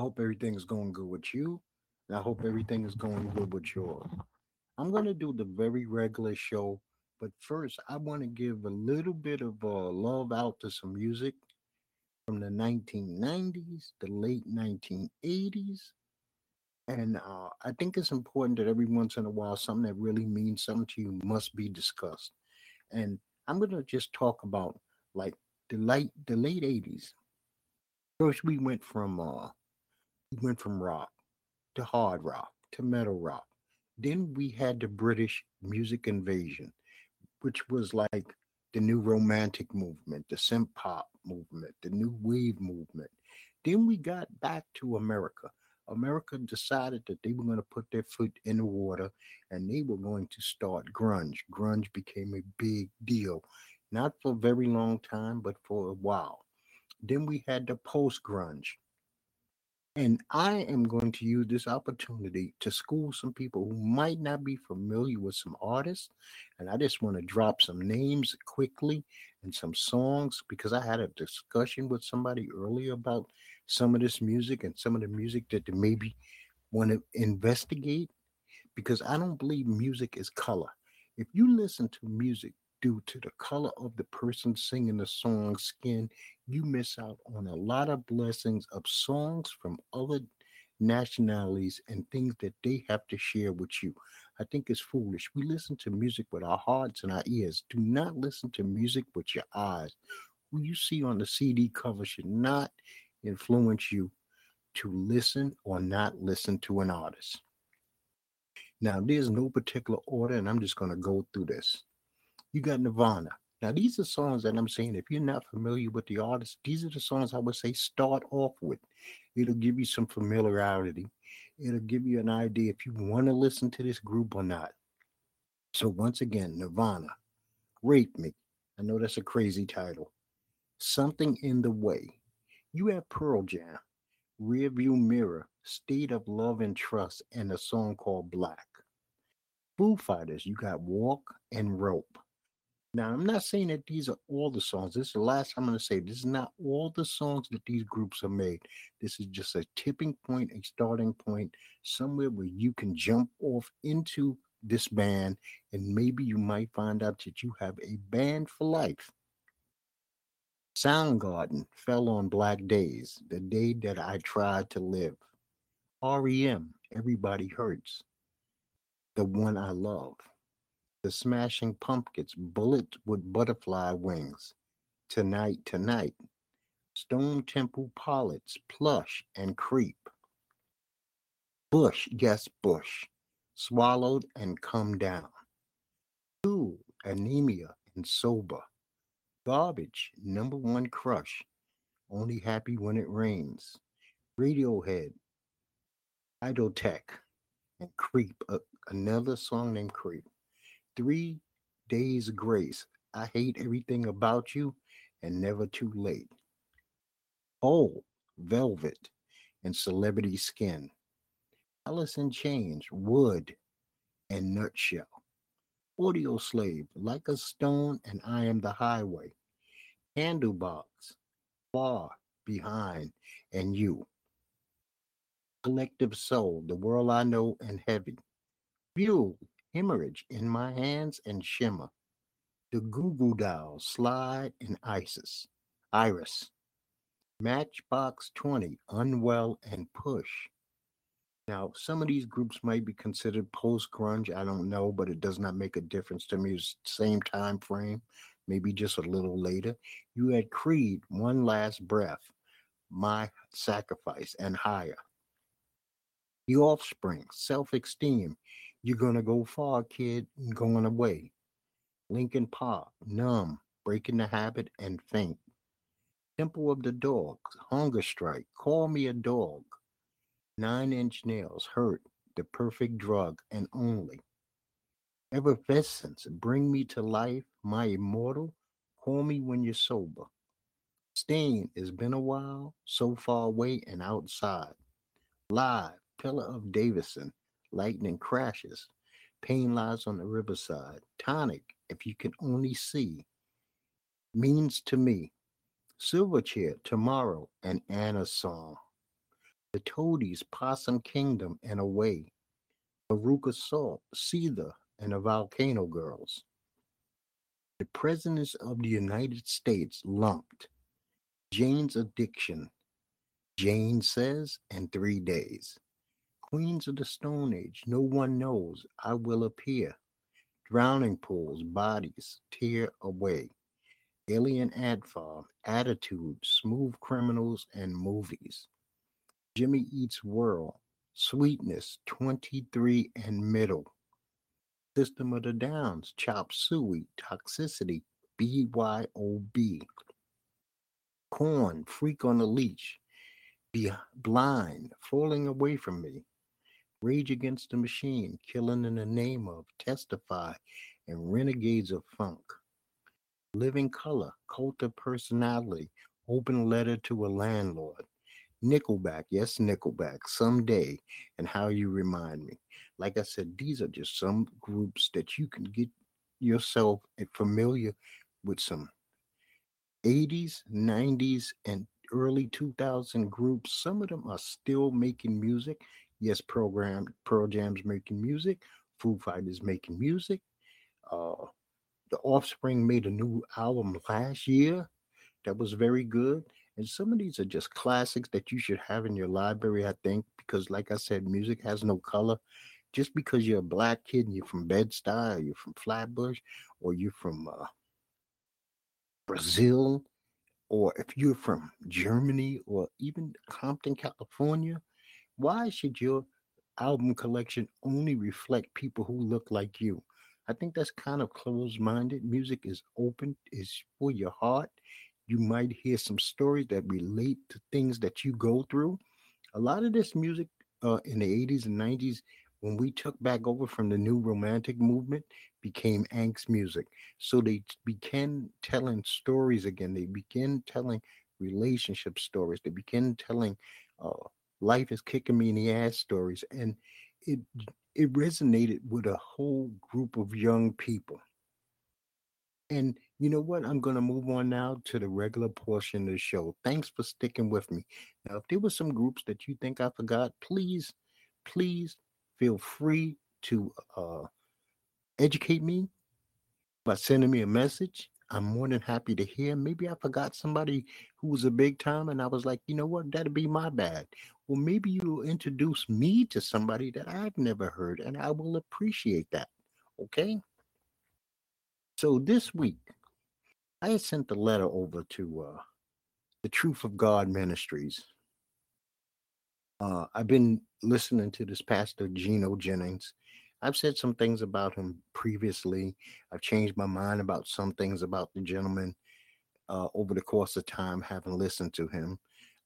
I hope everything is going good with you. And I hope everything is going good with yours. I'm going to do the very regular show, but first, I want to give a little bit of uh, love out to some music from the 1990s, the late 1980s. And uh, I think it's important that every once in a while, something that really means something to you must be discussed. And I'm going to just talk about like the late the late 80s. First, we went from uh, we went from rock to hard rock to metal rock. Then we had the British music invasion, which was like the new romantic movement, the synth pop movement, the new wave movement. Then we got back to America. America decided that they were going to put their foot in the water and they were going to start grunge. Grunge became a big deal, not for a very long time, but for a while. Then we had the post grunge. And I am going to use this opportunity to school some people who might not be familiar with some artists. And I just want to drop some names quickly and some songs because I had a discussion with somebody earlier about some of this music and some of the music that they maybe want to investigate because I don't believe music is color. If you listen to music due to the color of the person singing the song skin, you miss out on a lot of blessings of songs from other nationalities and things that they have to share with you. I think it's foolish. We listen to music with our hearts and our ears. Do not listen to music with your eyes. Who you see on the CD cover should not influence you to listen or not listen to an artist. Now, there's no particular order, and I'm just going to go through this. You got Nirvana. Now, these are songs that I'm saying, if you're not familiar with the artist, these are the songs I would say start off with. It'll give you some familiarity. It'll give you an idea if you want to listen to this group or not. So, once again, Nirvana, Rape Me. I know that's a crazy title. Something in the Way. You have Pearl Jam, Rearview Mirror, State of Love and Trust, and a song called Black. Foo Fighters, you got Walk and Rope. Now, I'm not saying that these are all the songs. This is the last I'm going to say. This is not all the songs that these groups have made. This is just a tipping point, a starting point, somewhere where you can jump off into this band, and maybe you might find out that you have a band for life. Soundgarden fell on Black Days, the day that I tried to live. REM, Everybody Hurts, the one I love the Smashing Pumpkins, Bullet with Butterfly Wings, Tonight, Tonight, Stone Temple Pilots, Plush and Creep, Bush, yes, Bush, Swallowed and Come Down, Tool, Ænema and Sober, Garbage, Number One Crush, Only Happy When It Rains, Radiohead, Idioteque, and Creep, uh, another song named Creep three days grace. I hate everything about you and never too late. Oh, velvet and celebrity skin. Alice in Chains, wood and nutshell. Audioslave, like a stone, and I am the highway. Candlebox, far behind, and you. Collective soul, the world I know, and heavy. Fuel, hemorrhage in my hands and shimmer. The Goo Goo Dolls slide in Isis, Iris. Matchbox 20, Unwell and Push. Now, some of these groups might be considered post grunge. I don't know, but it does not make a difference to me. It's same time frame, maybe just a little later. You had Creed, One Last Breath, My Sacrifice, and Higher. The Offspring, Self Esteem, you're gonna go far, kid, going away. Linkin Park, numb, breaking the habit, and faint. Temple of the Dogs, Hunger Strike, Call Me a Dog. Nine Inch Nails, Hurt, The Perfect Drug, and Only. Evanescence, Bring Me to Life, My Immortal, Call Me When You're Sober. Staind, It's Been a While, So Far Away and Outside. Live, Pillar of Davidson, lightning crashes. Pain lies on the riverside. Tonic, if you can only see, means to me Silverchair, Tomorrow, and Anna's Song. The Toadies, Possum Kingdom, and Away. Veruca Salt, Seether, and the Volcano Girls. The Presidents of the United States, Lumped. Jane's Addiction, Jane Says, and Three Days. Queens of the Stone Age, No One Knows, I Will Appear. Drowning Pools, Bodies, Tear Away. Alien Ad Attitude, Smooth Criminals, and Movies. Jimmy Eats World, Sweetness, 23 and Middle. System of the Downs, Chop Suey, Toxicity, BYOB. Korn, Freak on the Leash, Be Blind, Falling Away from Me. Rage Against the Machine, Killing in the Name of, Testify, and Renegades of Funk. Living Color, Cult of Personality, Open Letter to a Landlord. Nickelback, yes, Nickelback, Someday, and How You Remind Me. Like I said, these are just some groups that you can get yourself familiar with some 80s, 90s, and early 2000 groups. Some of them are still making music. Yes, program Pearl Jam's making music. Foo Fighters making music. Uh, the Offspring made a new album last year that was very good. And some of these are just classics that you should have in your library, I think, because like I said, music has no color. Just because you're a black kid and you're from Bed-Stuy, you're from Flatbush, or you're from uh, Brazil, or if you're from Germany or even Compton, California, why should your album collection only reflect people who look like you? I think that's kind of closed minded. Music is open, is for your heart. You might hear some stories that relate to things that you go through. A lot of this music uh, in the 80s and 90s, when we took back over from the new romantic movement, became angst music. So they began telling stories again. They began telling relationship stories. They began telling uh, life is kicking me in the ass stories and it it resonated with a whole group of young people. And you know what? I'm going to move on now to the regular portion of the show. Thanks for sticking with me. Now if there were some groups that you think i forgot please please feel free to uh, educate me by sending me a message I'm more than happy to hear. Maybe I forgot somebody who was a big time, and I was like, you know what, that'd be my bad. Well, maybe you'll introduce me to somebody that I've never heard, and I will appreciate that. Okay. So this week, I sent a letter over to uh, the Truth of God Ministries. Uh, I've been listening to this pastor Gino Jennings, I've said some things about him previously. I've changed my mind about some things about the gentleman uh, over the course of time, having listened to him.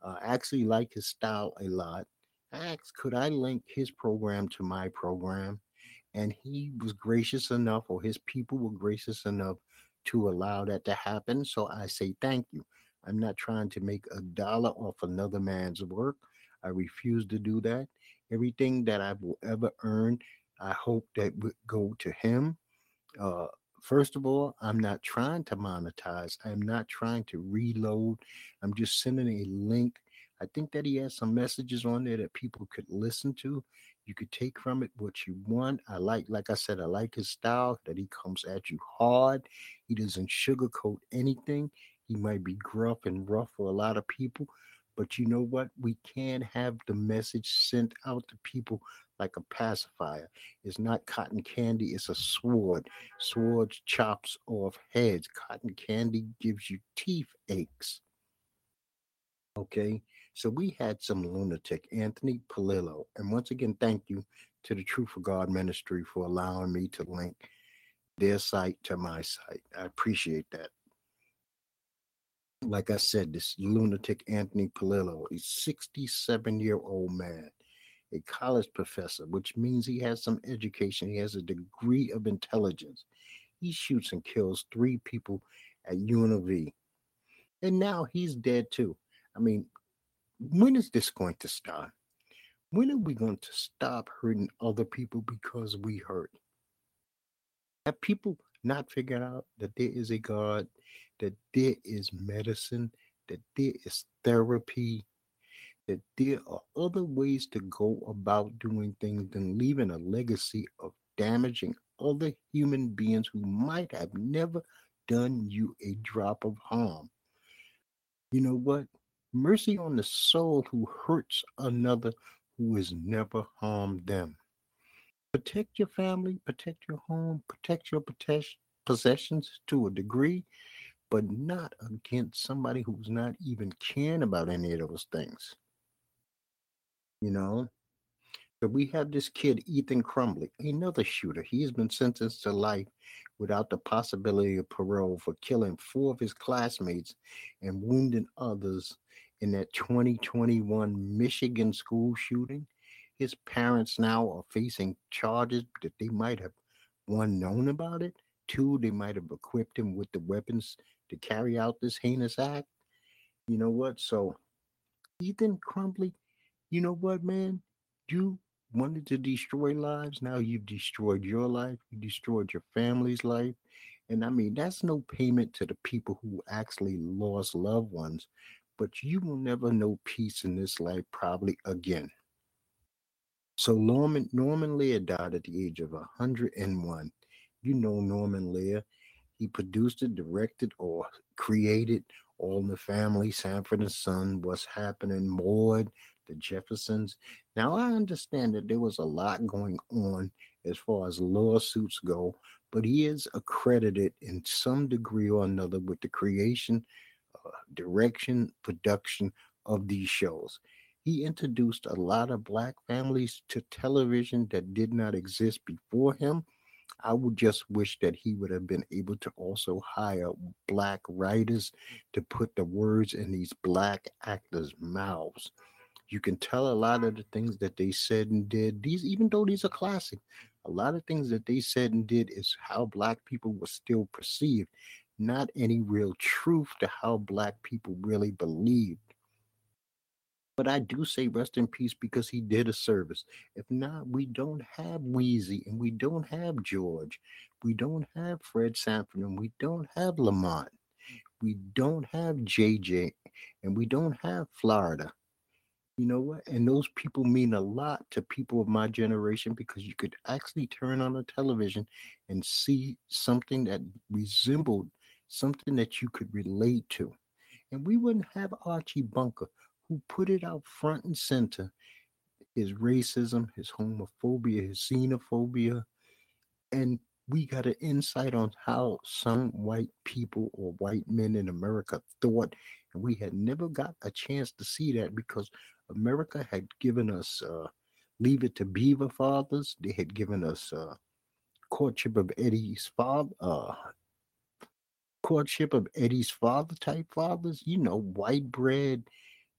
Uh, actually like his style a lot. I asked, could I link his program to my program? And he was gracious enough, or his people were gracious enough to allow that to happen. So I say thank you. I'm not trying to make a dollar off another man's work. I refuse to do that. Everything that I will ever earn I hope that would go to him. Uh, first of all, I'm not trying to monetize. I'm not trying to reload. I'm just sending a link. I think that he has some messages on there that people could listen to. You could take from it what you want. I like, like I said, I like his style that he comes at you hard. He doesn't sugarcoat anything. He might be gruff and rough for a lot of people, but you know what? We can have the message sent out to people like a pacifier. It's not cotton candy, it's a sword. Sword chops off heads. Cotton candy gives you teeth aches. Okay, so we had some lunatic, Anthony Polito. And once again, thank you to the Truth for God Ministry for allowing me to link their site to my site. I appreciate that. Like I said, this lunatic Anthony Polito, a 67 year old man a college professor, which means he has some education. He has a degree of intelligence. He shoots and kills three people at UNLV. And now he's dead too. I mean, when is this going to stop? When are we going to stop hurting other people because we hurt? Have people not figured out that there is a God, that there is medicine, that there is therapy, that there are other ways to go about doing things than leaving a legacy of damaging other human beings who might have never done you a drop of harm. You know what? Mercy on the soul who hurts another who has never harmed them. Protect your family, protect your home, protect your possessions to a degree, but not against somebody who's not even caring about any of those things. You know? So we have this kid, Ethan Crumbley, another shooter. He has been sentenced to life without the possibility of parole for killing four of his classmates and wounding others in that 2021 Michigan school shooting. His parents now are facing charges that they might have one known about it, two, they might have equipped him with the weapons to carry out this heinous act. You know what? So, Ethan Crumbley, you know what, man? You wanted to destroy lives. Now you've destroyed your life. You destroyed your family's life. And I mean, that's no payment to the people who actually lost loved ones, but you will never know peace in this life probably again. So Norman Norman Lear died at the age of 101. You know Norman Lear. He produced it, directed, or created All in the Family, Sanford and Son, What's Happening, Maude, The Jeffersons. Now I understand that there was a lot going on as far as lawsuits go, but he is accredited in some degree or another with the creation, uh, direction, production of these shows. He introduced a lot of black families to television that did not exist before him I would just wish that he would have been able to also hire black writers to put the words in these black actors' mouths. You can tell a lot of the things that they said and did. These, even though these are classic, a lot of things that they said and did is how black people were still perceived, not any real truth to how black people really believed. But I do say rest in peace because he did a service. If not, we don't have Weezy and we don't have George. We don't have Fred Sanford and we don't have Lamont. We don't have JJ and we don't have Florida. You know what? And those people mean a lot to people of my generation because you could actually turn on a television and see something that resembled something that you could relate to. And we wouldn't have Archie Bunker who put it out front and center his racism, his homophobia, his xenophobia. And we got an insight on how some white people or white men in America thought. And we had never got a chance to see that because America had given us uh, Leave It to Beaver fathers. They had given us uh, Courtship of Eddie's father, uh, Courtship of Eddie's father type fathers, you know, white bread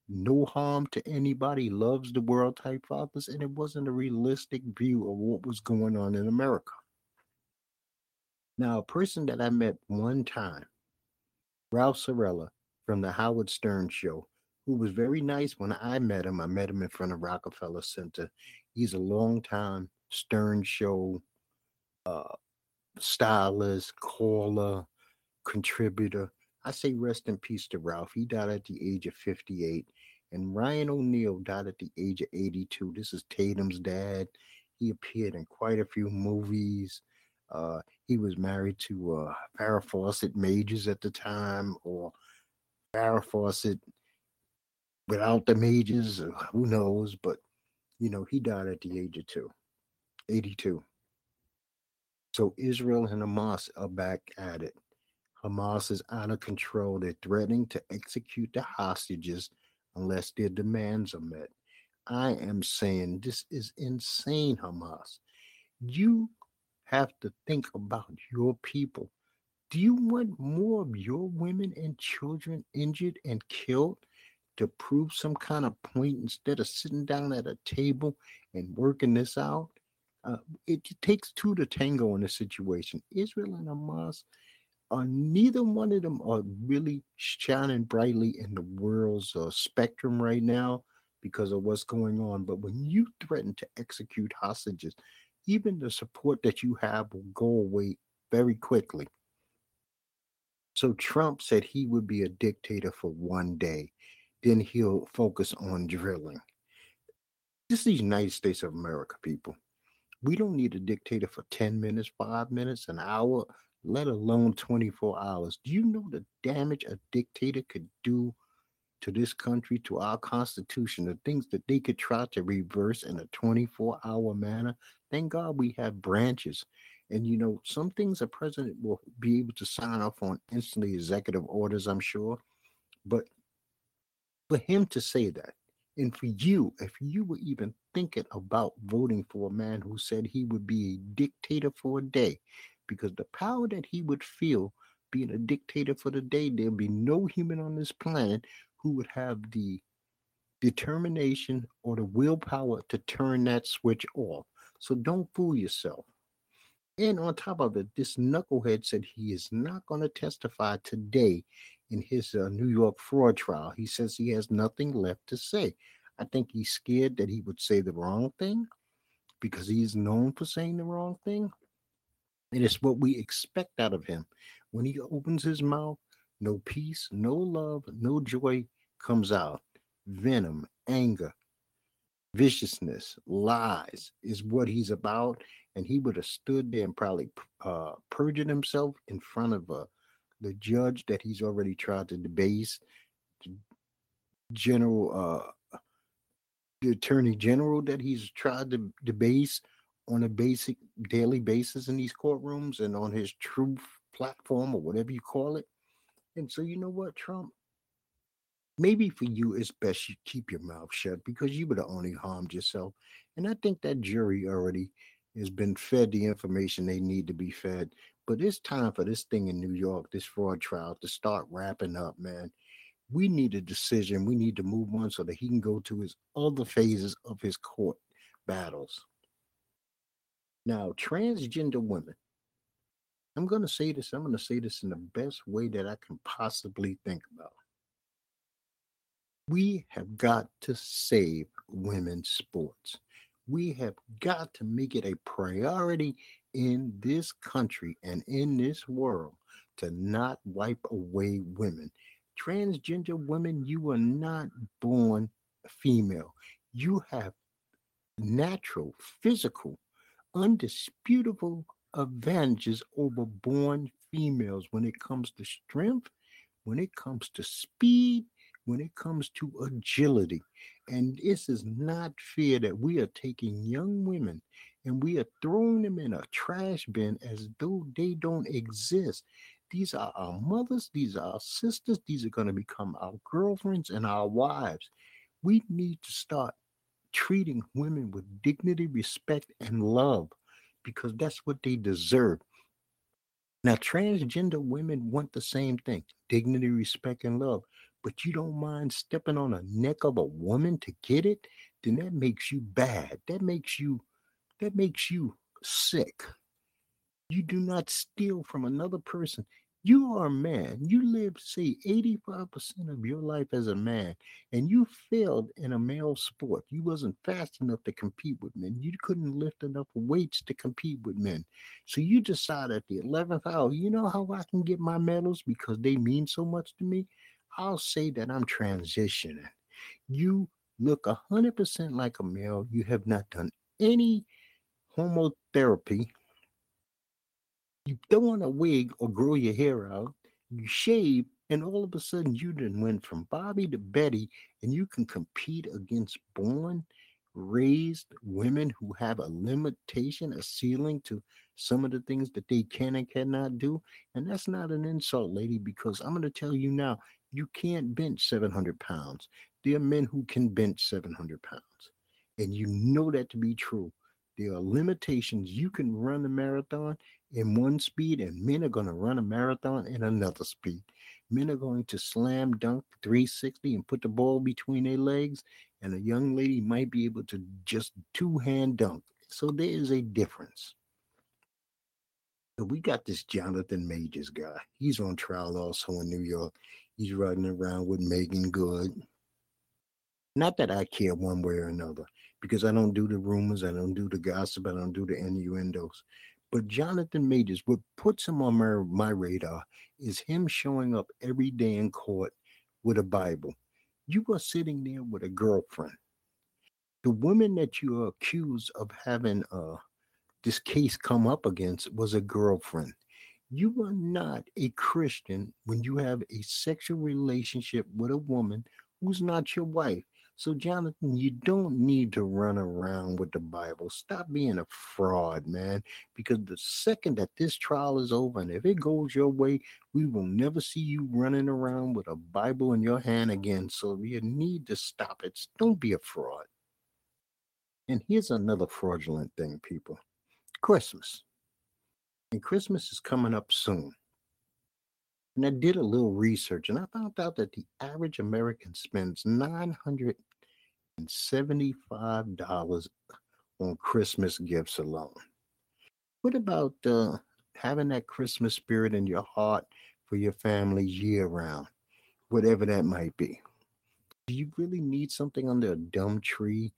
no harm to anybody, loves the world type fathers, and it wasn't a realistic view of what was going on in America. Now, a person that I met one time, Ralph Cirella from the Howard Stern Show, who was very nice when I met him. I met him in front of Rockefeller Center. He's a long-time Stern Show uh, stylist, caller, contributor. I say rest in peace to Ralph. He died at the age of 58. And Ryan O'Neal died at the age of 82. This is Tatum's dad. He appeared in quite a few movies. Uh, he was married to uh, Farrah Fawcett Majors at the time, or Farrah Fawcett without the Majors, uh, Who knows? But, you know, he died at the age of two, 82. So Israel and Hamas are back at it. Hamas is out of control. They're threatening to execute the hostages unless their demands are met. I am saying this is insane, Hamas. You have to think about your people. Do you want more of your women and children injured and killed to prove some kind of point instead of sitting down at a table and working this out? Uh, it takes two to tango in a situation. Israel and Hamas are neither one of them are really shining brightly in the world's uh, spectrum right now because of what's going on. But when you threaten to execute hostages, even the support that you have will go away very quickly. So Trump said he would be a dictator for one day, then he'll focus on drilling. This is the United States of America, people. We don't need a dictator for 10 minutes, five minutes, an hour, let alone 24 hours. Do you know the damage a dictator could do to this country, to our Constitution, the things that they could try to reverse in a 24 hour manner? Thank God we have branches. And you know, some things a president will be able to sign off on instantly, executive orders, I'm sure. But for him to say that, and for you, if you were even thinking about voting for a man who said he would be a dictator for a day, because the power that he would feel being a dictator for the day, there'd be no human on this planet who would have the determination or the willpower to turn that switch off. So don't fool yourself. And on top of it, this knucklehead said he is not going to testify today in his uh, New York fraud trial. He says he has nothing left to say. I think he's scared that he would say the wrong thing because he's known for saying the wrong thing. And It is what we expect out of him. When he opens his mouth, no peace, no love, no joy comes out. Venom, anger, viciousness, lies is what he's about. And he would have stood there and probably uh, perjured himself in front of uh, the judge that he's already tried to debase, general, uh, the attorney general that he's tried to debase on a basic daily basis in these courtrooms and on his truth platform or whatever you call it. And so, you know what, Trump? maybe for you it's best you keep your mouth shut because you would have only harmed yourself. And I think that jury already has been fed the information they need to be fed. But it's time for this thing in New York, this fraud trial, to start wrapping up, man. We need a decision. We need to move on so that he can go to his other phases of his court battles. Now, transgender women. I'm going to say this. I'm going to say this in the best way that I can possibly think about we have got to save women's sports. We have got to make it a priority in this country and in this world to not wipe away women. Transgender women, you are not born female. You have natural, physical, undisputable advantages over born females when it comes to strength, when it comes to speed, when it comes to agility. And this is not fair that we are taking young women and we are throwing them in a trash bin as though they don't exist. These are our mothers, these are our sisters, these are going to become our girlfriends and our wives. We need to start treating women with dignity, respect, and love because that's what they deserve. Now, transgender women want the same thing dignity, respect, and love but you don't mind stepping on the neck of a woman to get it, then that makes you bad. That makes you that makes you sick. You do not steal from another person. You are a man. You lived, say, 85% of your life as a man, and you failed in a male sport. You wasn't fast enough to compete with men. You couldn't lift enough weights to compete with men. So you decide at the 11th hour, you know how I can get my medals because they mean so much to me? I'll say that I'm transitioning. You look 100% like a male. You have not done any homotherapy. You throw on a wig or grow your hair out. You shave, and all of a sudden you then went from Bobby to Betty, and you can compete against born, raised women who have a limitation, a ceiling to some of the things that they can and cannot do. And that's not an insult, lady, because I'm going to tell you now, you can't bench 700 pounds. There are men who can bench 700 pounds. And you know that to be true. There are limitations. You can run a marathon in one speed, and men are going to run a marathon in another speed. Men are going to slam dunk 360 and put the ball between their legs, and a young lady might be able to just two hand dunk. So there is a difference. We got this Jonathan Majors guy. He's on trial also in New York. He's running around with Meagan Good. Not that I care one way or another, because I don't do the rumors, I don't do the gossip, I don't do the innuendos. But Jonathan Majors, what puts him on my, my radar is him showing up every day in court with a Bible. You are sitting there with a girlfriend. The woman that you are accused of having uh, this case come up against was a girlfriend. You are not a Christian when you have a sexual relationship with a woman who's not your wife. So, Jonathan, you don't need to run around with the Bible. Stop being a fraud, man. Because the second that this trial is over, and if it goes your way, we will never see you running around with a Bible in your hand again. So, you need to stop it. Don't be a fraud. And here's another fraudulent thing, people Christmas. And Christmas is coming up soon. And I did a little research and I found out that the average American spends $975 on Christmas gifts alone. What about uh, having that Christmas spirit in your heart for your family year round, whatever that might be? Do you really need something under a dumb tree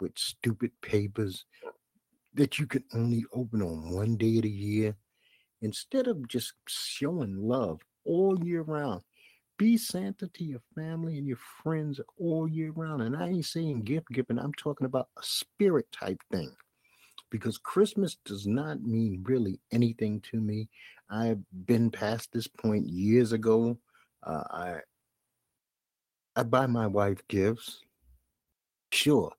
with stupid papers that you can only open on one day of the year? Instead of just showing love all year round. Be Santa to your family and your friends all year round. And I ain't saying gift giving, I'm talking about a spirit type thing. Because Christmas does not mean really anything to me. I've been past this point years ago. Uh, I I buy my wife gifts, sure,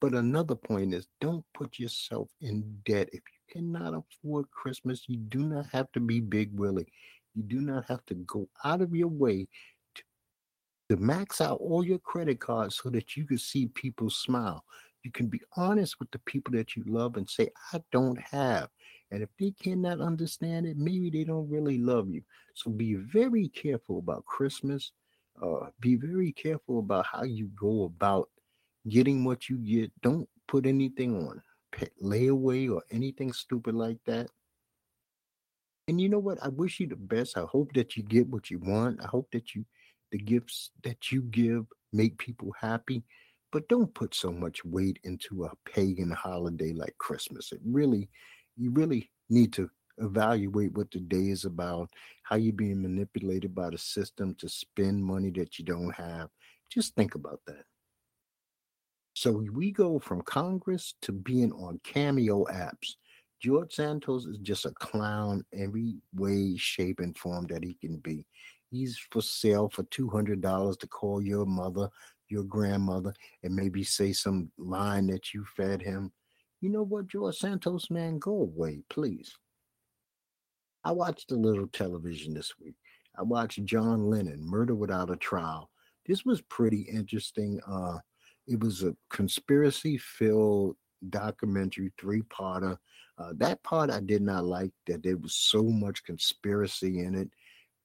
but another point is don't put yourself in debt. If you cannot afford Christmas, you do not have to be Big Willie. You do not have to go out of your way to, to max out all your credit cards so that you can see people smile. You can be honest with the people that you love and say, I don't have. And if they cannot understand it, maybe they don't really love you. So be very careful about Christmas. Uh, be very careful about how you go about getting what you get. Don't put anything on layaway or anything stupid like that. And you know what? I wish you the best. I hope that you get what you want. I hope that you, the gifts that you give, make people happy. But don't put so much weight into a pagan holiday like Christmas. It really, you really need to evaluate what the day is about, how you're being manipulated by the system to spend money that you don't have. Just think about that. So we go from Congress to being on Cameo apps. George Santos is just a clown every way, shape, and form that he can be. He's for sale for $200 to call your mother, your grandmother, and maybe say some line that you fed him. You know what, George Santos, man, go away, please. I watched a little television this week. I watched John Lennon, Murder Without a Trial. This was pretty interesting. Uh, it was a conspiracy filled documentary, three parter uh, that part I did not like that there was so much conspiracy in it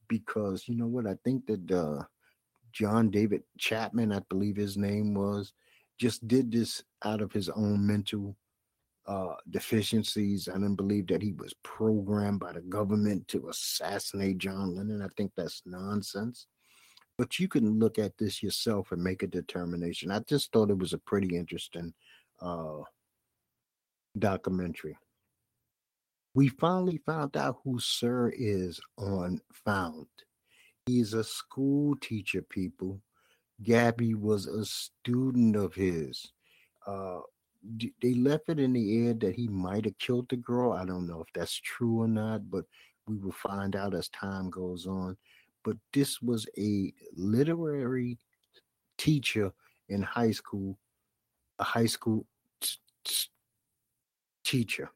because you know what I think that uh, John David Chapman, I believe his name was, just did this out of his own mental uh, deficiencies. I didn't believe that he was programmed by the government to assassinate John Lennon. I think that's nonsense. But you can look at this yourself and make a determination. I just thought it was a pretty interesting uh, documentary. We finally found out who Sir is on Found. He's a school teacher, people. Gabby was a student of his. Uh, they left it in the air that he might have killed the girl. I don't know if that's true or not, but we will find out as time goes on. But this was a literary teacher in high school, a high school t- t- teacher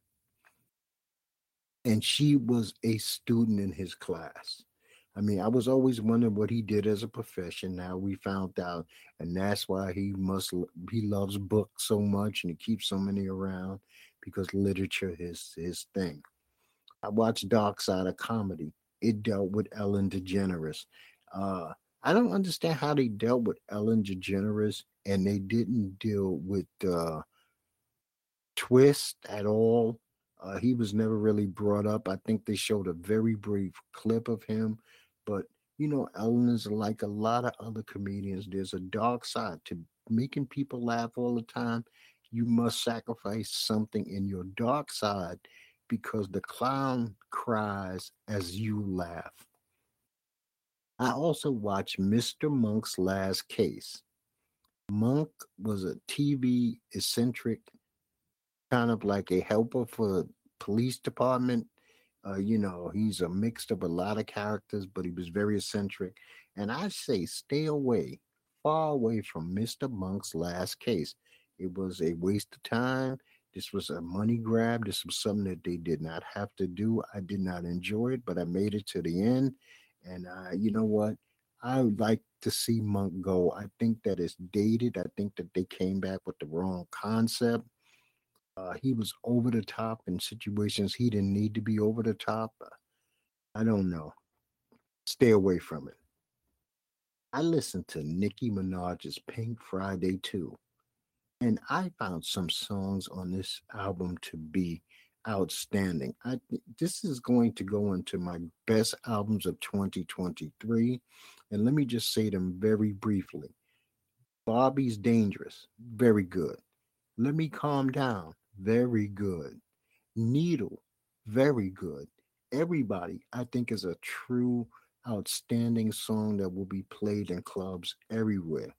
and she was a student in his class. I mean, I was always wondering what he did as a profession. Now we found out, and that's why he must he loves books so much and he keeps so many around because literature is his thing. I watched Dark Side of Comedy. It dealt with Ellen DeGeneres. Uh, I don't understand how they dealt with Ellen DeGeneres and they didn't deal with uh, tWitch at all uh, he was never really brought up. I think they showed a very brief clip of him, but you know, Ellen is like a lot of other comedians. There's a dark side to making people laugh all the time. You must sacrifice something in your dark side because the clown cries as you laugh. I also watched Mr. Monk's Last Case. Monk was a TV eccentric, kind of like a helper for police department. Uh, you know, he's a mixed of a lot of characters, but he was very eccentric. And I say, stay away, far away from Mr. Monk's last case. It was a waste of time. This was a money grab. This was something that they did not have to do. I did not enjoy it, but I made it to the end. And uh, you know what? I would like to see Monk go. I think that it's dated. I think that they came back with the wrong concept. Uh, he was over the top in situations he didn't need to be over the top. I don't know. Stay away from it. I listened to Nicki Minaj's Pink Friday too, and I found some songs on this album to be outstanding. I this is going to go into my best albums of 2023, and let me just say them very briefly. Barbie Dangerous, very good. Let Me Calm Down, very good. Needle, very good. Everybody, I think, is a true outstanding song that will be played in clubs everywhere.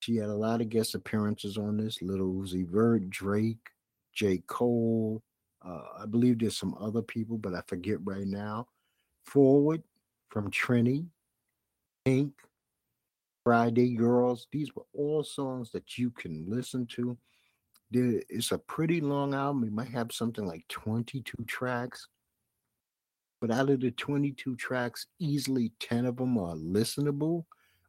She had a lot of guest appearances on this. Lil Uzi Vert, Drake, J. Cole. Uh, I believe there's some other people, but I forget right now. Forward from Trini, Pink, Friday Girls. These were all songs that you can listen to. It's a pretty long album. It might have something like 22 tracks. But out of the 22 tracks, easily 10 of them are listenable,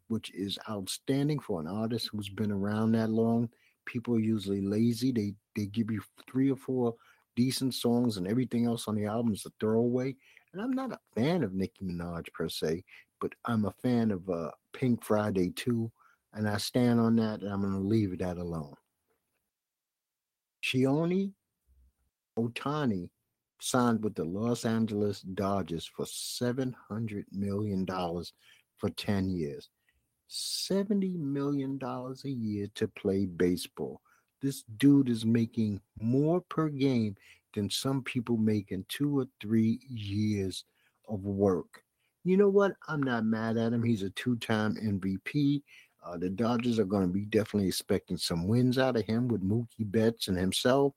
which is outstanding for an artist who's been around that long. People are usually lazy. They they give you three or four decent songs and everything else on the album is a throwaway. And I'm not a fan of Nicki Minaj per se, but I'm a fan of uh, Pink Friday too. And I stand on that and I'm going to leave that alone. Shohei Ohtani signed with the Los Angeles Dodgers for $700 million for 10 years. $70 million a year to play baseball. This dude is making more per game than some people make in two or three years of work. You know what? I'm not mad at him. He's a two time MVP. Uh, the Dodgers are going to be definitely expecting some wins out of him with Mookie Betts and himself.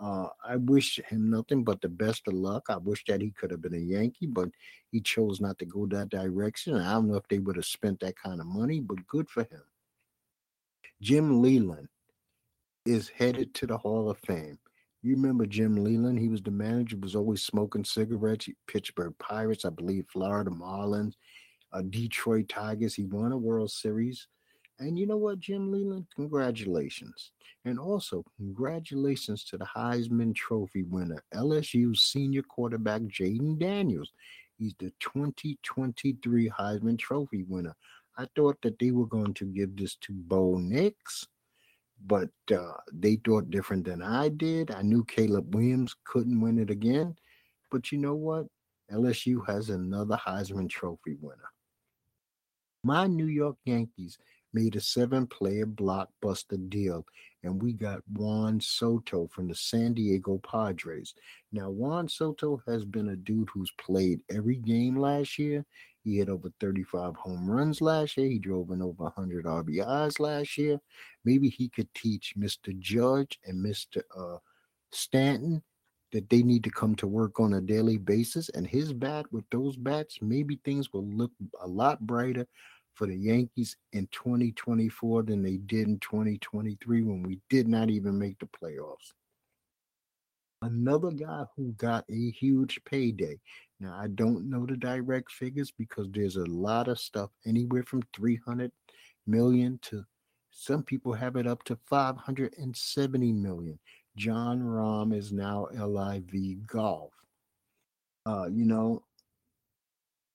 Uh, I wish him nothing but the best of luck. I wish that he could have been a Yankee, but he chose not to go that direction. I don't know if they would have spent that kind of money, but good for him. Jim Leyland is headed to the Hall of Fame. You remember Jim Leyland? He was the manager, was always smoking cigarettes. Pittsburgh Pirates, I believe, Florida Marlins, uh, Detroit Tigers. He won a World Series. And you know what, Jim Leyland? Congratulations. And also, congratulations to the Heisman Trophy winner, LSU senior quarterback Jayden Daniels. He's the 2023 Heisman Trophy winner. I thought that they were going to give this to Bo Nix, but uh, they thought different than I did. I knew Caleb Williams couldn't win it again. But you know what? LSU has another Heisman Trophy winner. My New York Yankees made a seven player blockbuster deal, and we got Juan Soto from the San Diego Padres. Now, Juan Soto has been a dude who's played every game last year. He hit over 35 home runs last year. He drove in over 100 RBIs last year. Maybe he could teach Mr. Judge and Mr. Uh, Stanton that they need to come to work on a daily basis. And his bat, with those bats, maybe things will look a lot brighter for the Yankees in 2024 than they did in 2023 when we did not even make the playoffs. Another guy who got a huge payday. Now, I don't know the direct figures because there's a lot of stuff anywhere from 300 million to some people have it up to 570 million. Jon Rahm is now LIV Golf. Uh, you know,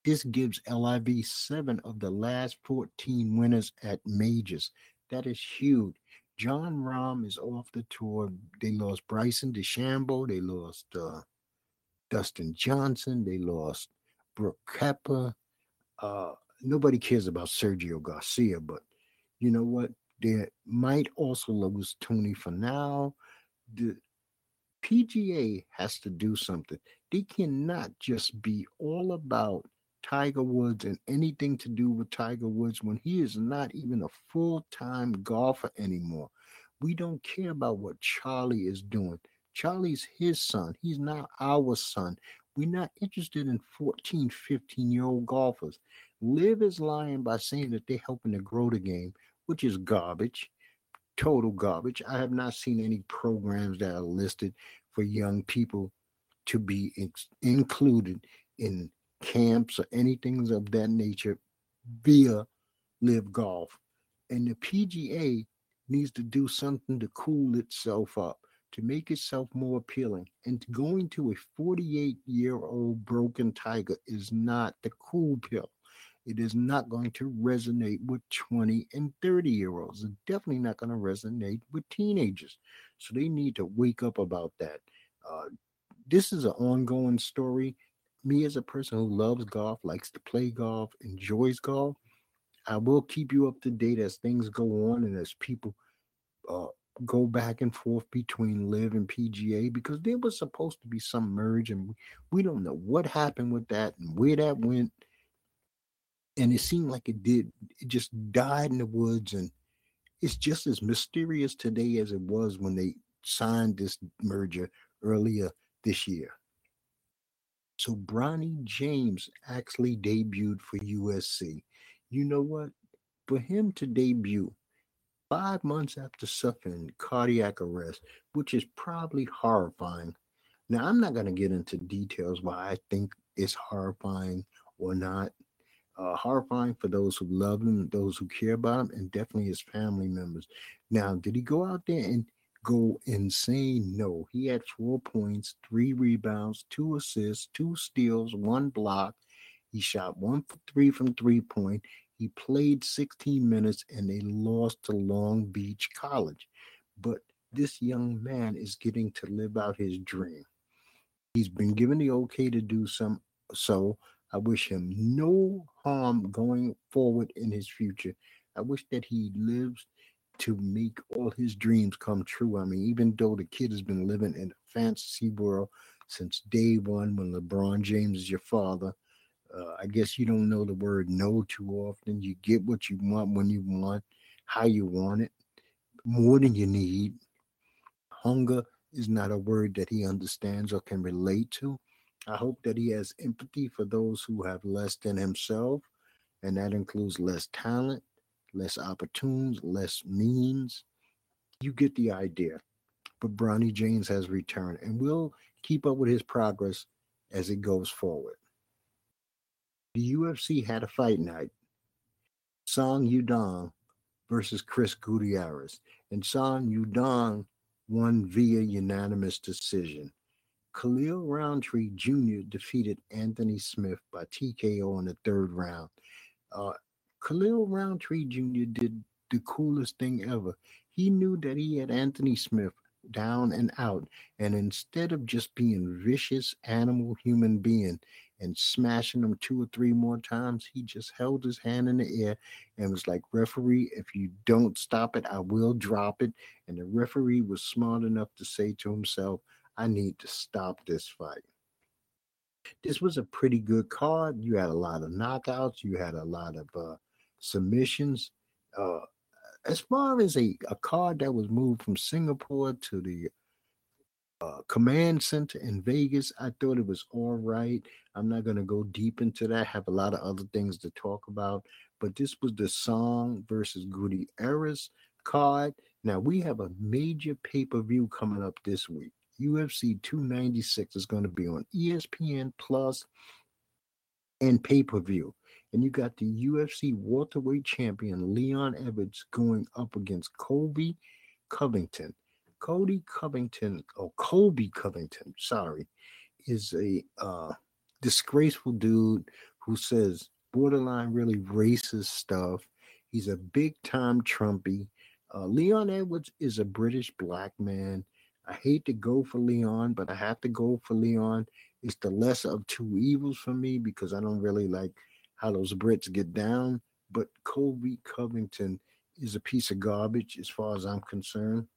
this gives LIV seven of the last 14 winners at majors. That is huge. Jon Rahm is off the tour. They lost Bryson DeChambeau. They lost uh, Dustin Johnson. They lost Brooks Koepka. Uh, nobody cares about Sergio Garcia, but you know what? They might also lose Tony Finau. The, PGA has to do something. They cannot just be all about Tiger Woods and anything to do with Tiger Woods when he is not even a full time golfer anymore. We don't care about what Charlie is doing. Charlie's his son. He's not our son. We're not interested in 14, 15 year old golfers. LIV is lying by saying that they're helping to grow the game, which is garbage, total garbage. I have not seen any programs that are listed for young people to be ex- included in camps or anything of that nature via LIV golf. And the PGA needs to do something to cool itself up, to make itself more appealing. And going to a 48 year old broken tiger is not the cool pill. It is not going to resonate with 20 and 30 year olds. It's definitely not going to resonate with teenagers. So they need to wake up about that. Uh, this is an ongoing story. Me, as a person who loves golf, likes to play golf, enjoys golf, I will keep you up to date as things go on and as people uh, go back and forth between LIV and PGA because there was supposed to be some merge and we don't know what happened with that and where that went. And it seemed like it did, it just died in the woods. And it's just as mysterious today as it was when they signed this merger earlier this year. So Bronny James actually debuted for USC. You know what? For him to debut five months after suffering cardiac arrest, which is probably horrifying. Now, I'm not going to get into details why I think it's horrifying or not. Uh, horrifying for those who love him, those who care about him, and definitely his family members. Now, did he go out there and go insane? No. He had four points, three rebounds, two assists, two steals, one block. He shot one for three from three point. He played 16 minutes and they lost to Long Beach College. But this young man is getting to live out his dream. He's been given the okay to do some so. I wish him no harm going forward in his future. I wish that he lives to make all his dreams come true. I mean, even though the kid has been living in a fantasy world since day one when LeBron James is your father, uh, I guess you don't know the word no too often. You get what you want when you want, how you want it, more than you need. Hunger is not a word that he understands or can relate to. I hope that he has empathy for those who have less than himself, and that includes less talent, less opportunities, less means. You get the idea. But Bronny James has returned, and we'll keep up with his progress as it goes forward. The UFC had a fight night. Song Yadong versus Chris Gutierrez, and Song Yadong won via unanimous decision. Khalil Rountree Jr. defeated Anthony Smith by TKO in the third round. Uh, Khalil Rountree Jr. did the coolest thing ever. He knew that he had Anthony Smith down and out, and instead of just being vicious animal human being and smashing him two or three more times, he just held his hand in the air and was like, "Referee, if you don't stop it, I will drop it." And the referee was smart enough to say to himself, "I need to stop this fight." This was a pretty good card. You had a lot of knockouts. You had a lot of uh, submissions. Uh, as far as a, a card that was moved from Singapore to the uh, command center in Vegas, I thought it was all right. I'm not going to go deep into that. I have a lot of other things to talk about, but this was the Song versus Gutierrez card. Now we have a major pay per view coming up this week. UFC 296 is going to be on ESPN Plus and pay per view and you got the UFC welterweight champion Leon Edwards going up against Colby Covington. Cody Covington, or Colby Covington, sorry, is a uh, disgraceful dude who says borderline really racist stuff. He's a big time Trumpy. Uh, Leon Edwards is a British black man. I hate to go for Leon, but I have to go for Leon. It's the lesser of two evils for me because I don't really like how those Brits get down. But Colby Covington is a piece of garbage as far as I'm concerned.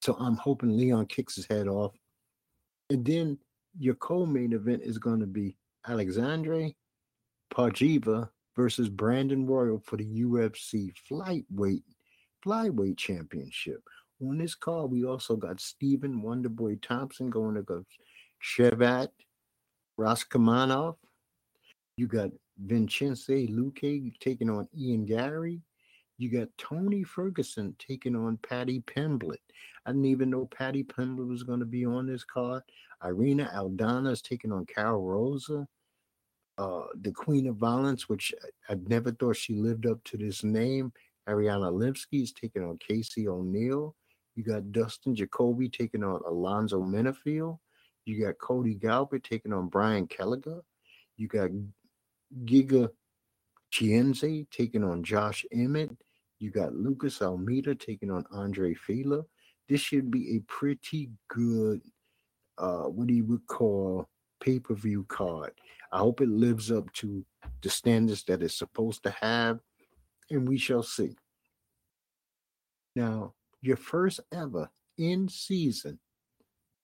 So I'm hoping Leon kicks his head off And then your co-main event is going to be Alexandre Pantoja versus Brandon Royval for the UFC flyweight flyweight championship. On this card, we also got Stephen Wonderboy Thompson going against Shavkat Rakhmonov. You got Vincenzo Luque taking on Ian Garry. You got Tony Ferguson taking on Paddy Pimblett. I didn't even know Paddy Pimblett was going to be on this card. Irene Aldana is taking on Karol Rosa. Uh, the Queen of Violence, which I, I never thought she lived up to this name. Ariane Lipski is taking on Casey O'Neill. You got Dustin Jacoby taking on Alonzo Menifield. You got Cody Garbrandt taking on Brian Kelleher. You got Giga Chikadze taking on Josh Emmett. You got Lucas Almeida taking on Andre Fili. This should be a pretty good, uh, what do you would call pay per view card. I hope it lives up to the standards that it's supposed to have, and we shall see. Now, your first ever in season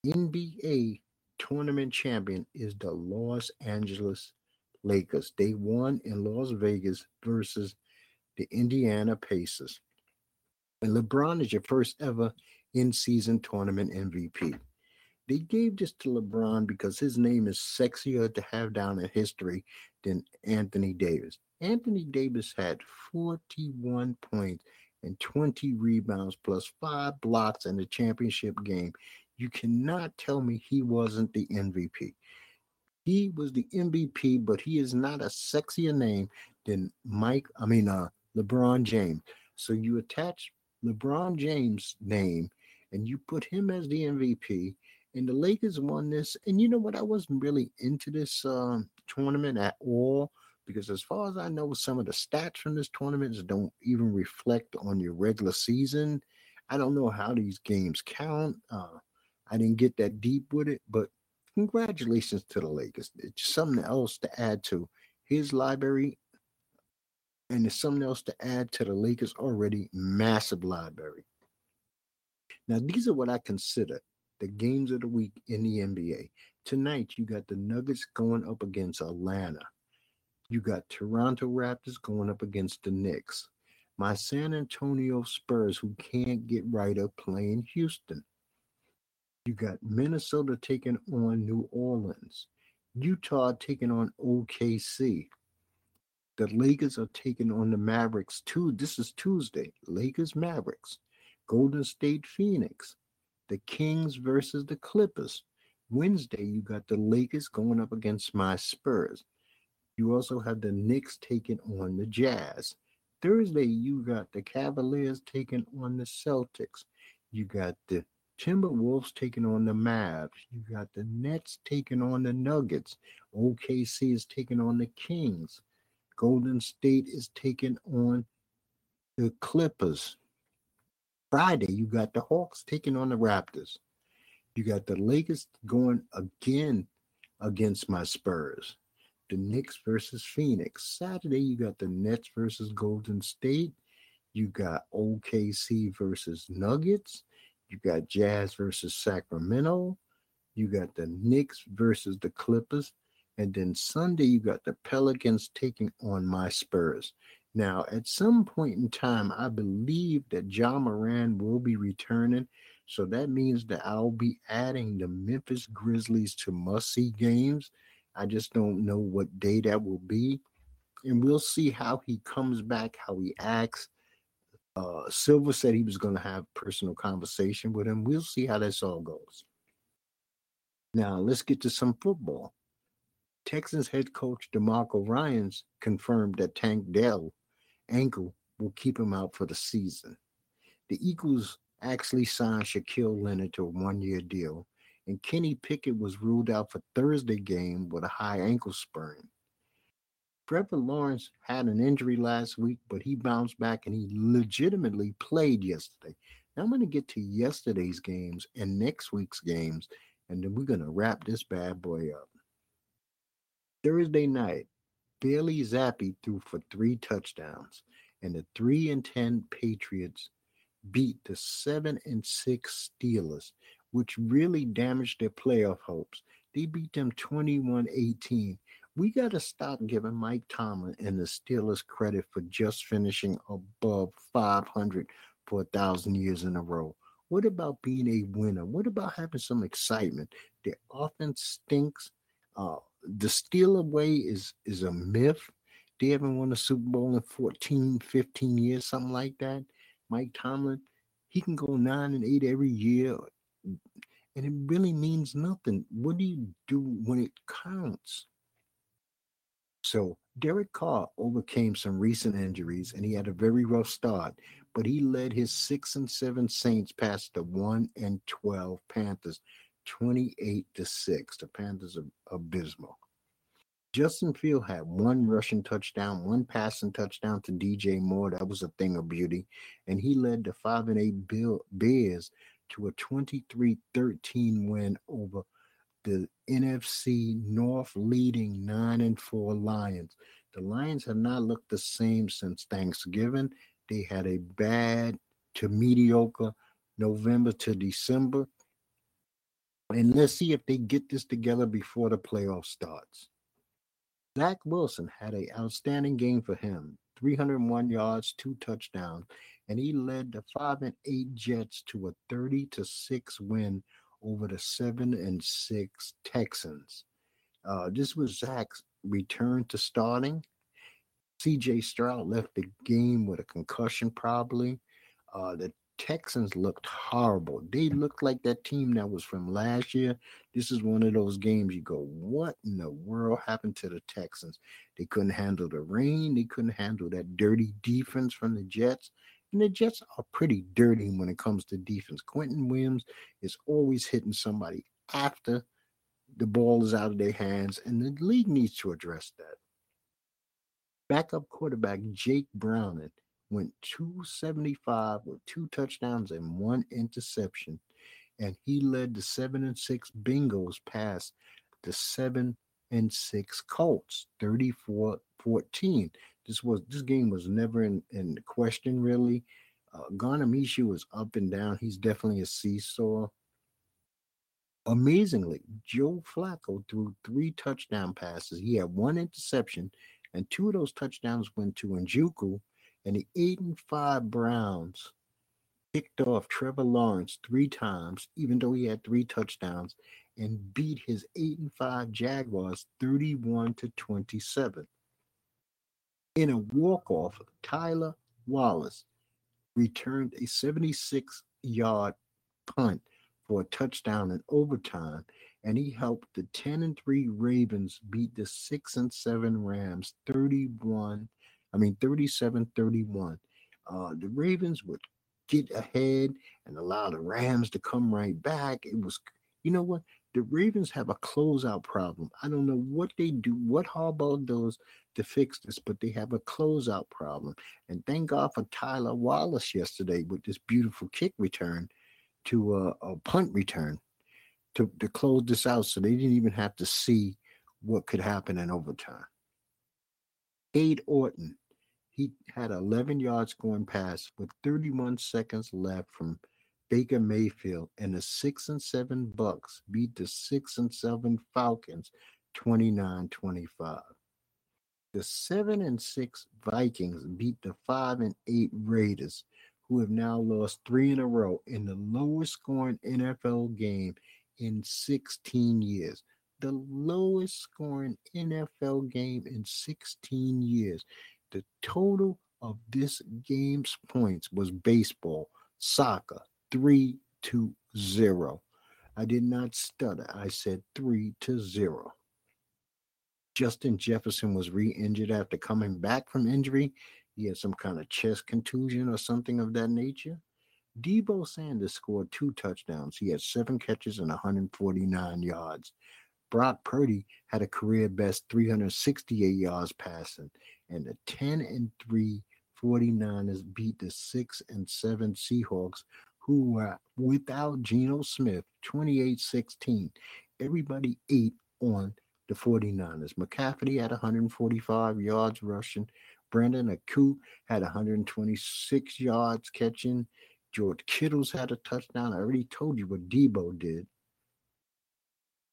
NBA tournament champion is the Los Angeles Lakers. They won in Las Vegas versus the Indiana Pacers. And LeBron is your first ever in season tournament MVP. They gave this to LeBron because his name is sexier to have down in history than Anthony Davis. Anthony Davis had 41 points and 20 rebounds plus five blocks in the championship game. You cannot tell me he wasn't the MVP. He was the MVP, but he is not a sexier name than Mike, I mean, uh, LeBron James. So you attach LeBron James' name and you put him as the MVP, and the Lakers won this. And you know what? I wasn't really into this uh, tournament at all because, as far as I know, some of the stats from this tournament don't even reflect on your regular season. I don't know how these games count. Uh, I didn't get that deep with it, but congratulations to the Lakers. It's something else to add to his library, and it's something else to add to the Lakers' already massive library. Now, these are what I consider the games of the week in the NBA. Tonight, you got the Nuggets going up against Atlanta. You got Toronto Raptors going up against the Knicks. My San Antonio Spurs, who can't get right up playing Houston. You got Minnesota taking on New Orleans. Utah taking on OKC. The Lakers are taking on the Mavericks too. This is Tuesday. Lakers Mavericks. Golden State Phoenix the Kings versus the Clippers. Wednesday, you got the Lakers going up against my Spurs. You also have the Knicks taking on the Jazz. Thursday, you got the Cavaliers taking on the Celtics. You got the Timberwolves taking on the Mavs. You got the Nets taking on the Nuggets. OKC is taking on the Kings. Golden State is taking on the Clippers. Friday, you got the Hawks taking on the Raptors. You got the Lakers going again against my Spurs. The Knicks versus Phoenix. Saturday, you got the Nets versus Golden State. You got OKC versus Nuggets. You got Jazz versus Sacramento. You got the Knicks versus the Clippers. And then Sunday, you got the Pelicans taking on my Spurs. Now, at some point in time, I believe that Ja Morant will be returning. So that means that I'll be adding the Memphis Grizzlies to must see games. I just don't know what day that will be. And we'll see how he comes back, how he acts. Uh, Silver said he was going to have personal conversation with him. We'll see how this all goes. Now, let's get to some football. Texans head coach DeMeco Ryans confirmed that Tank Dell ankle will keep him out for the season. The Eagles actually signed Shaquille Leonard to a one year deal, and Kenny Pickett was ruled out for Thursday game with a high ankle sprain. Trevor Lawrence had an injury last week, but he bounced back and he legitimately played yesterday. Now I'm going to get to yesterday's games and next week's games, and then we're going to wrap this bad boy up. Thursday night, Bailey Zappe threw for three touchdowns, and the three and ten Patriots beat the seven and six Steelers which really damaged their playoff hopes. They beat them 21 18. We got to stop giving Mike Tomlin and the Steelers credit for just finishing above 500 for a thousand years in a row. What about being a winner? What about having some excitement? The offense stinks. Uh, the Steeler way is is a myth. They haven't won a Super Bowl in 14, 15 years, something like that. Mike Tomlin, he can go nine and eight every year, and it really means nothing. What do you do when it counts? So Derek Carr overcame some recent injuries and he had a very rough start, but he led his six and seven Saints past the one and twelve Panthers, 28 to 6. The Panthers are abysmal. Justin Field had one rushing touchdown, one passing touchdown to DJ Moore. That was a thing of beauty. And he led the 5 and 8 Bill Bears to a 23 13 win over the NFC North leading 9 and 4 Lions. The Lions have not looked the same since Thanksgiving. They had a bad to mediocre November to December. And let's see if they get this together before the playoff starts. Zach Wilson had an outstanding game for him 301 yards, two touchdowns, and he led the 5 and 8 Jets to a 30 to 6 win over the 7 and 6 Texans. Uh, this was Zach's return to starting. CJ Stroud left the game with a concussion, probably. Uh, the Texans looked horrible. They looked like that team that was from last year. This is one of those games you go, what in the world happened to the Texans? They couldn't handle the rain. They couldn't handle that dirty defense from the Jets. And the Jets are pretty dirty when it comes to defense. Quinnen Williams is always hitting somebody after the ball is out of their hands, and the league needs to address that. Backup quarterback Jake Browning went 275 with two touchdowns and one interception. And he led the seven and six Bengals past the seven and six Colts, 34 14. This was this game was never in, in question really. Uh, Gardner Minshew was up and down. He's definitely a seesaw. Amazingly, Joe Flacco threw three touchdown passes. He had one interception, and two of those touchdowns went to Njoku and the 8 and 5 Browns picked off Trevor Lawrence three times, even though he had three touchdowns, and beat his 8 and 5 Jaguars 31 to 27. In a walk-off, Tylan Wallace returned a 76 yard punt for a touchdown in overtime, and he helped the 10 and 3 Ravens beat the 6 and 7 Rams 31 I mean, 37 31. Uh, the Ravens would get ahead and allow the Rams to come right back. It was, you know what? The Ravens have a closeout problem. I don't know what they do, what Harbaugh does to fix this, but they have a closeout problem. And thank God for Tylan Wallace yesterday with this beautiful kick return to a, a punt return to, to close this out so they didn't even have to see what could happen in overtime. Cade Otton, he had 11 yards going past with 31 seconds left from Baker Mayfield, and the six and seven Bucks beat the six and seven Falcons 29-25. The seven and six Vikings beat the five and eight Raiders, who have now lost three in a row in the lowest scoring NFL game in 16 years. The lowest scoring NFL game in 16 years. The total of this game's points was baseball, soccer, three to zero. I did not stutter. I said three to zero. Justin Jefferson was re injured after coming back from injury. He had some kind of chest contusion or something of that nature. Deebo Sanders scored two touchdowns. He had seven catches and 149 yards. Brock Purdy had a career best 368 yards passing and the 10 and 3 49ers beat the 6 and 7 Seahawks, who uh, were without Geno Smith 28 16. Everybody ate on the 49ers. McCaffrey had 145 yards rushing. Brandon Aiyuk had 126 yards catching. George Kittle's had a touchdown. I already told you what Deebo did.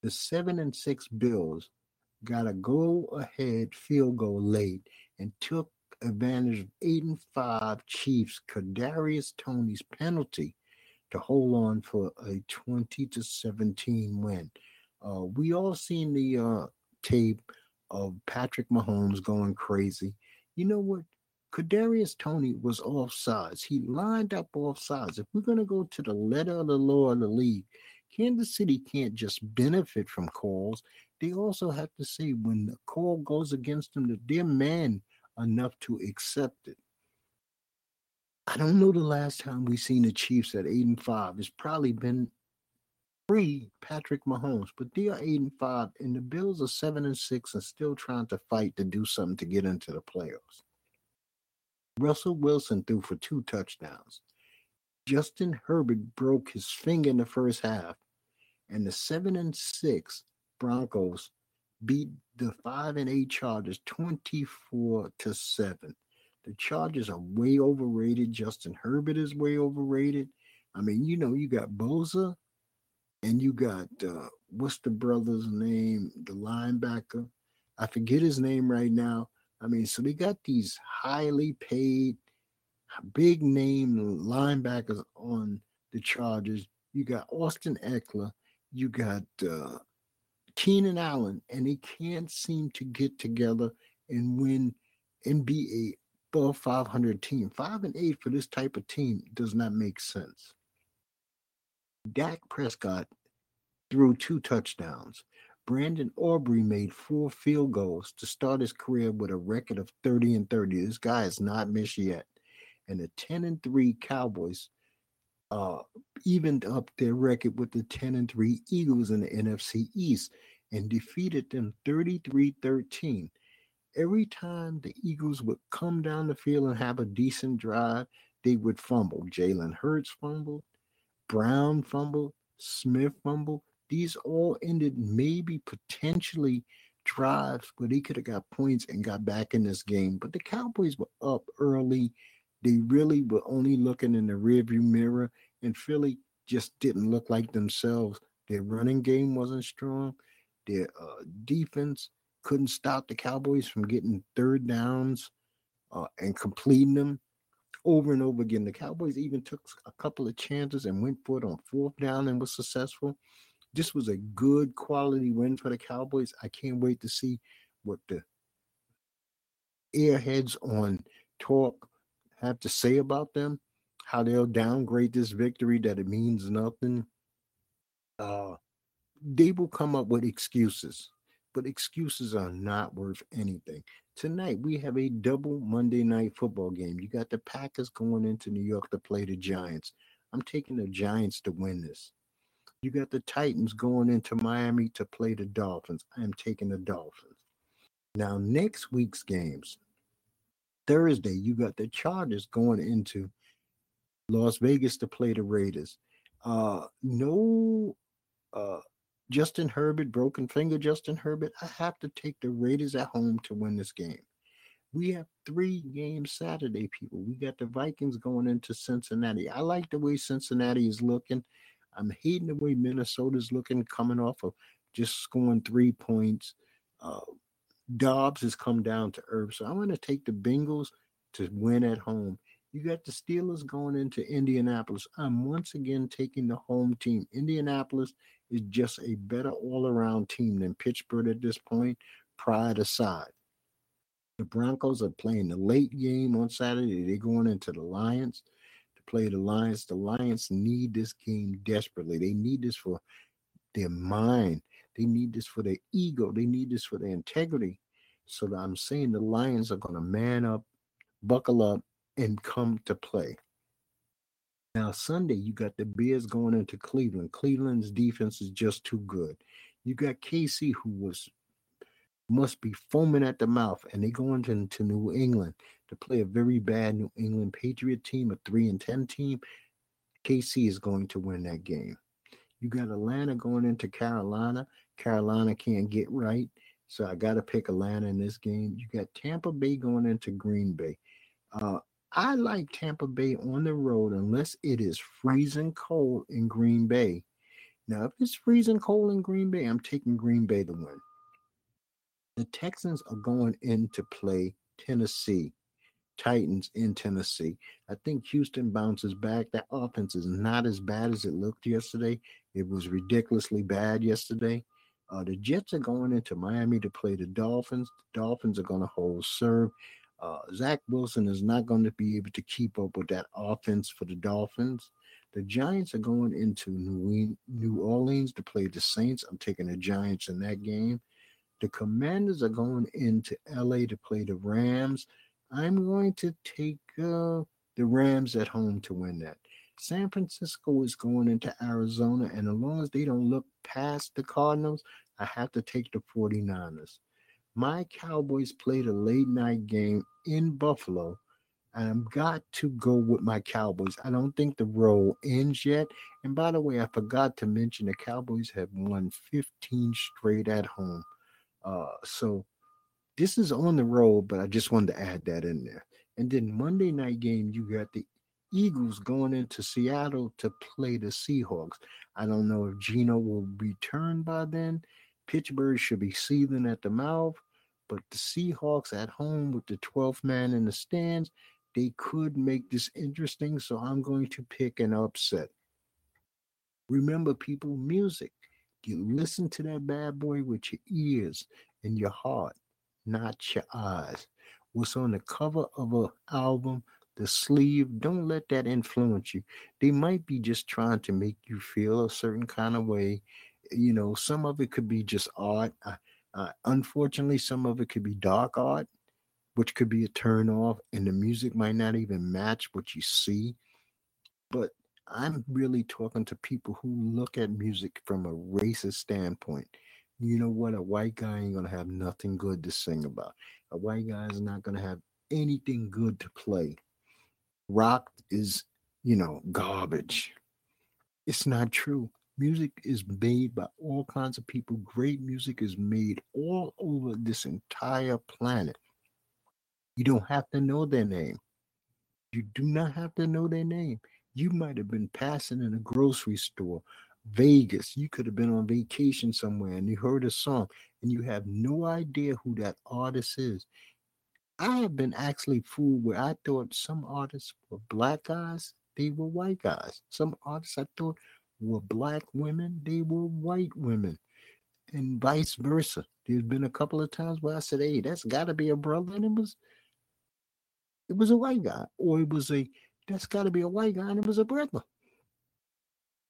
The seven and six Bills got a go ahead field goal late and took advantage of eight and five Chiefs Kadarius Toney's penalty to hold on for a 20 to 17 win. Uh, we all seen the uh, tape of Patrick Mahomes going crazy. You know what? Kadarius Tony was off sides. He lined up off sides. If we're going to go to the letter of the law of the league, Kansas City can't just benefit from calls. They also have to say when the call goes against them that they're man enough to accept it. I don't know the last time we've seen the Chiefs at eight and five. It's probably been pre Patrick Mahomes, but they are eight and five, and the Bills are seven and six and still trying to fight to do something to get into the playoffs. Russell Wilson threw for two touchdowns. Justin Herbert broke his finger in the first half, and the seven and six Broncos beat the five and eight Chargers 24 to 7. The Chargers are way overrated. Justin Herbert is way overrated. I mean, you know, you got Bosa and you got uh, what's the brother's name? The linebacker. I forget his name right now. I mean, so they got these highly paid, big name linebackers on the Chargers. You got Austin Ekeler. You got uh, Keenan Allen, and they can't seem to get together and win and be a above 500 team. Five and eight for this type of team does not make sense. Dak Prescott threw two touchdowns. Brandon Aubrey made four field goals to start his career with a record of 30 and 30. This guy has not missed yet. And the 10 and 3 Cowboys uh, evened up their record with the 10 and 3 Eagles in the NFC East and defeated them 33 13. Every time the Eagles would come down the field and have a decent drive, they would fumble. Jalen Hurts fumbled, Brown fumbled, Smith fumbled. These all ended maybe potentially drives where they could have got points and got back in this game. But the Cowboys were up early. They really were only looking in the rearview mirror, and Philly just didn't look like themselves. Their running game wasn't strong. Their uh, defense couldn't stop the Cowboys from getting third downs uh, and completing them over and over again. The Cowboys even took a couple of chances and went for it on fourth down and was successful. This was a good quality win for the Cowboys. I can't wait to see what the airheads on talk have to say about them, how they'll downgrade this victory that it means nothing. Uh, they will come up with excuses, but excuses are not worth anything. Tonight, we have a double Monday night football game. You got the Packers going into New York to play the Giants. I'm taking the Giants to win this. You got the Titans going into Miami to play the Dolphins. I am taking the Dolphins. Now, next week's games, Thursday, you got the Chargers going into Las Vegas to play the Raiders. Uh, no uh, Justin Herbert, broken finger Justin Herbert. I have to take the Raiders at home to win this game. We have three games Saturday, people. We got the Vikings going into Cincinnati. I like the way Cincinnati is looking. I'm hating the way Minnesota's looking, coming off of just scoring three points. Uh, Dobbs has come down to earth. So I'm going to take the Bengals to win at home. You got the Steelers going into Indianapolis. I'm once again taking the home team. Indianapolis is just a better all around team than Pittsburgh at this point, pride aside. The Broncos are playing the late game on Saturday. They're going into the Lions to play the Lions. The Lions need this game desperately. They need this for their mind. They need this for their ego. They need this for their integrity. So I'm saying the Lions are going to man up, buckle up, and come to play. Now, Sunday, you got the Bears going into Cleveland. Cleveland's defense is just too good. You got KC, who was must be foaming at the mouth, and they go into, into New England to play a very bad New England Patriot team, a three and ten team. KC is going to win that game. You got Atlanta going into Carolina. Carolina can't get right, so I got to pick Atlanta in this game. You got Tampa Bay going into Green Bay. Uh, I like Tampa Bay on the road unless it is freezing cold in Green Bay. Now, if it's freezing cold in Green Bay, I'm taking Green Bay to win. The Texans are going in to play Tennessee. Titans in Tennessee. I think Houston bounces back. That offense is not as bad as it looked yesterday. It was ridiculously bad yesterday. Uh, the Jets are going into Miami to play the Dolphins. The Dolphins are going to hold serve. Uh, Zach Wilson is not going to be able to keep up with that offense for the Dolphins. The Giants are going into New Orleans to play the Saints. I'm taking the Giants in that game. The Commanders are going into LA to play the Rams. I'm going to take uh, the Rams at home to win that. San Francisco is going into Arizona, and as long as they don't look past the Cardinals, I have to take the 49ers. My Cowboys played a late night game in Buffalo, and I've got to go with my Cowboys. I don't think the road ends yet. And by the way, I forgot to mention the Cowboys have won 15 straight at home. Uh, so this is on the road, but I just wanted to add that in there. And then Monday night game, you got the Eagles going into Seattle to play the Seahawks. I don't know if Geno will return by then. Pittsburgh should be seething at the mouth, but the Seahawks at home with the 12th man in the stands, they could make this interesting. So I'm going to pick an upset. Remember, people, music. You listen to that bad boy with your ears and your heart, not your eyes. What's on the cover of an album the sleeve don't let that influence you. They might be just trying to make you feel a certain kind of way you know some of it could be just art uh, uh, unfortunately some of it could be dark art which could be a turn off and the music might not even match what you see. But i'm really talking to people who look at music from a racist standpoint. You know what? A white guy ain't gonna have nothing good to sing about. A white guy is not gonna have anything good to play rock is, you know, garbage. It's not true. Music is made by all kinds of people. Great music is made all over this entire planet. You don't have to know their name. You do not have to know their name. You might have been passing in a grocery store, Vegas. You could have been on vacation somewhere and you heard a song and you have no idea who that artist is. I have been actually fooled where I thought some artists were black guys, they were white guys. Some artists I thought were black women, they were white women, and vice versa. There's been a couple of times where I said, "Hey, that's got to be a brother," and it was, it was a white guy, or it was a, that's got to be a white guy, and it was a brother.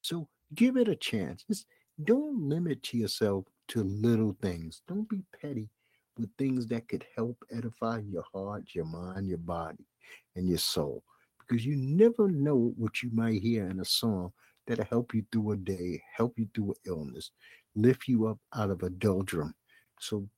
So give it a chance. Just don't limit yourself to little things. Don't be petty with things that could help edify your heart, your mind, your body, and your soul. Because you never know what you might hear in a song that'll help you through a day, help you through an illness, lift you up out of a doldrum. So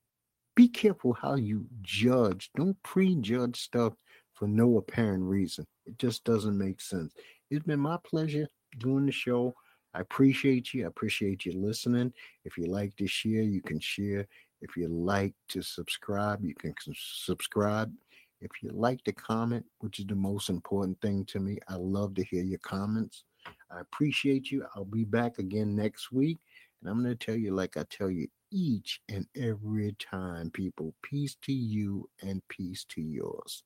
be careful how you judge. Don't prejudge stuff for no apparent reason. It just doesn't make sense. It's been my pleasure doing the show. I appreciate you. I appreciate you listening. If you like to share, you can share. If you like to subscribe, you can subscribe. If you like to comment, which is the most important thing to me, I love to hear your comments. I appreciate you. I'll be back again next week. And I'm going to tell you, like I tell you each and every time, people, peace to you and peace to yours.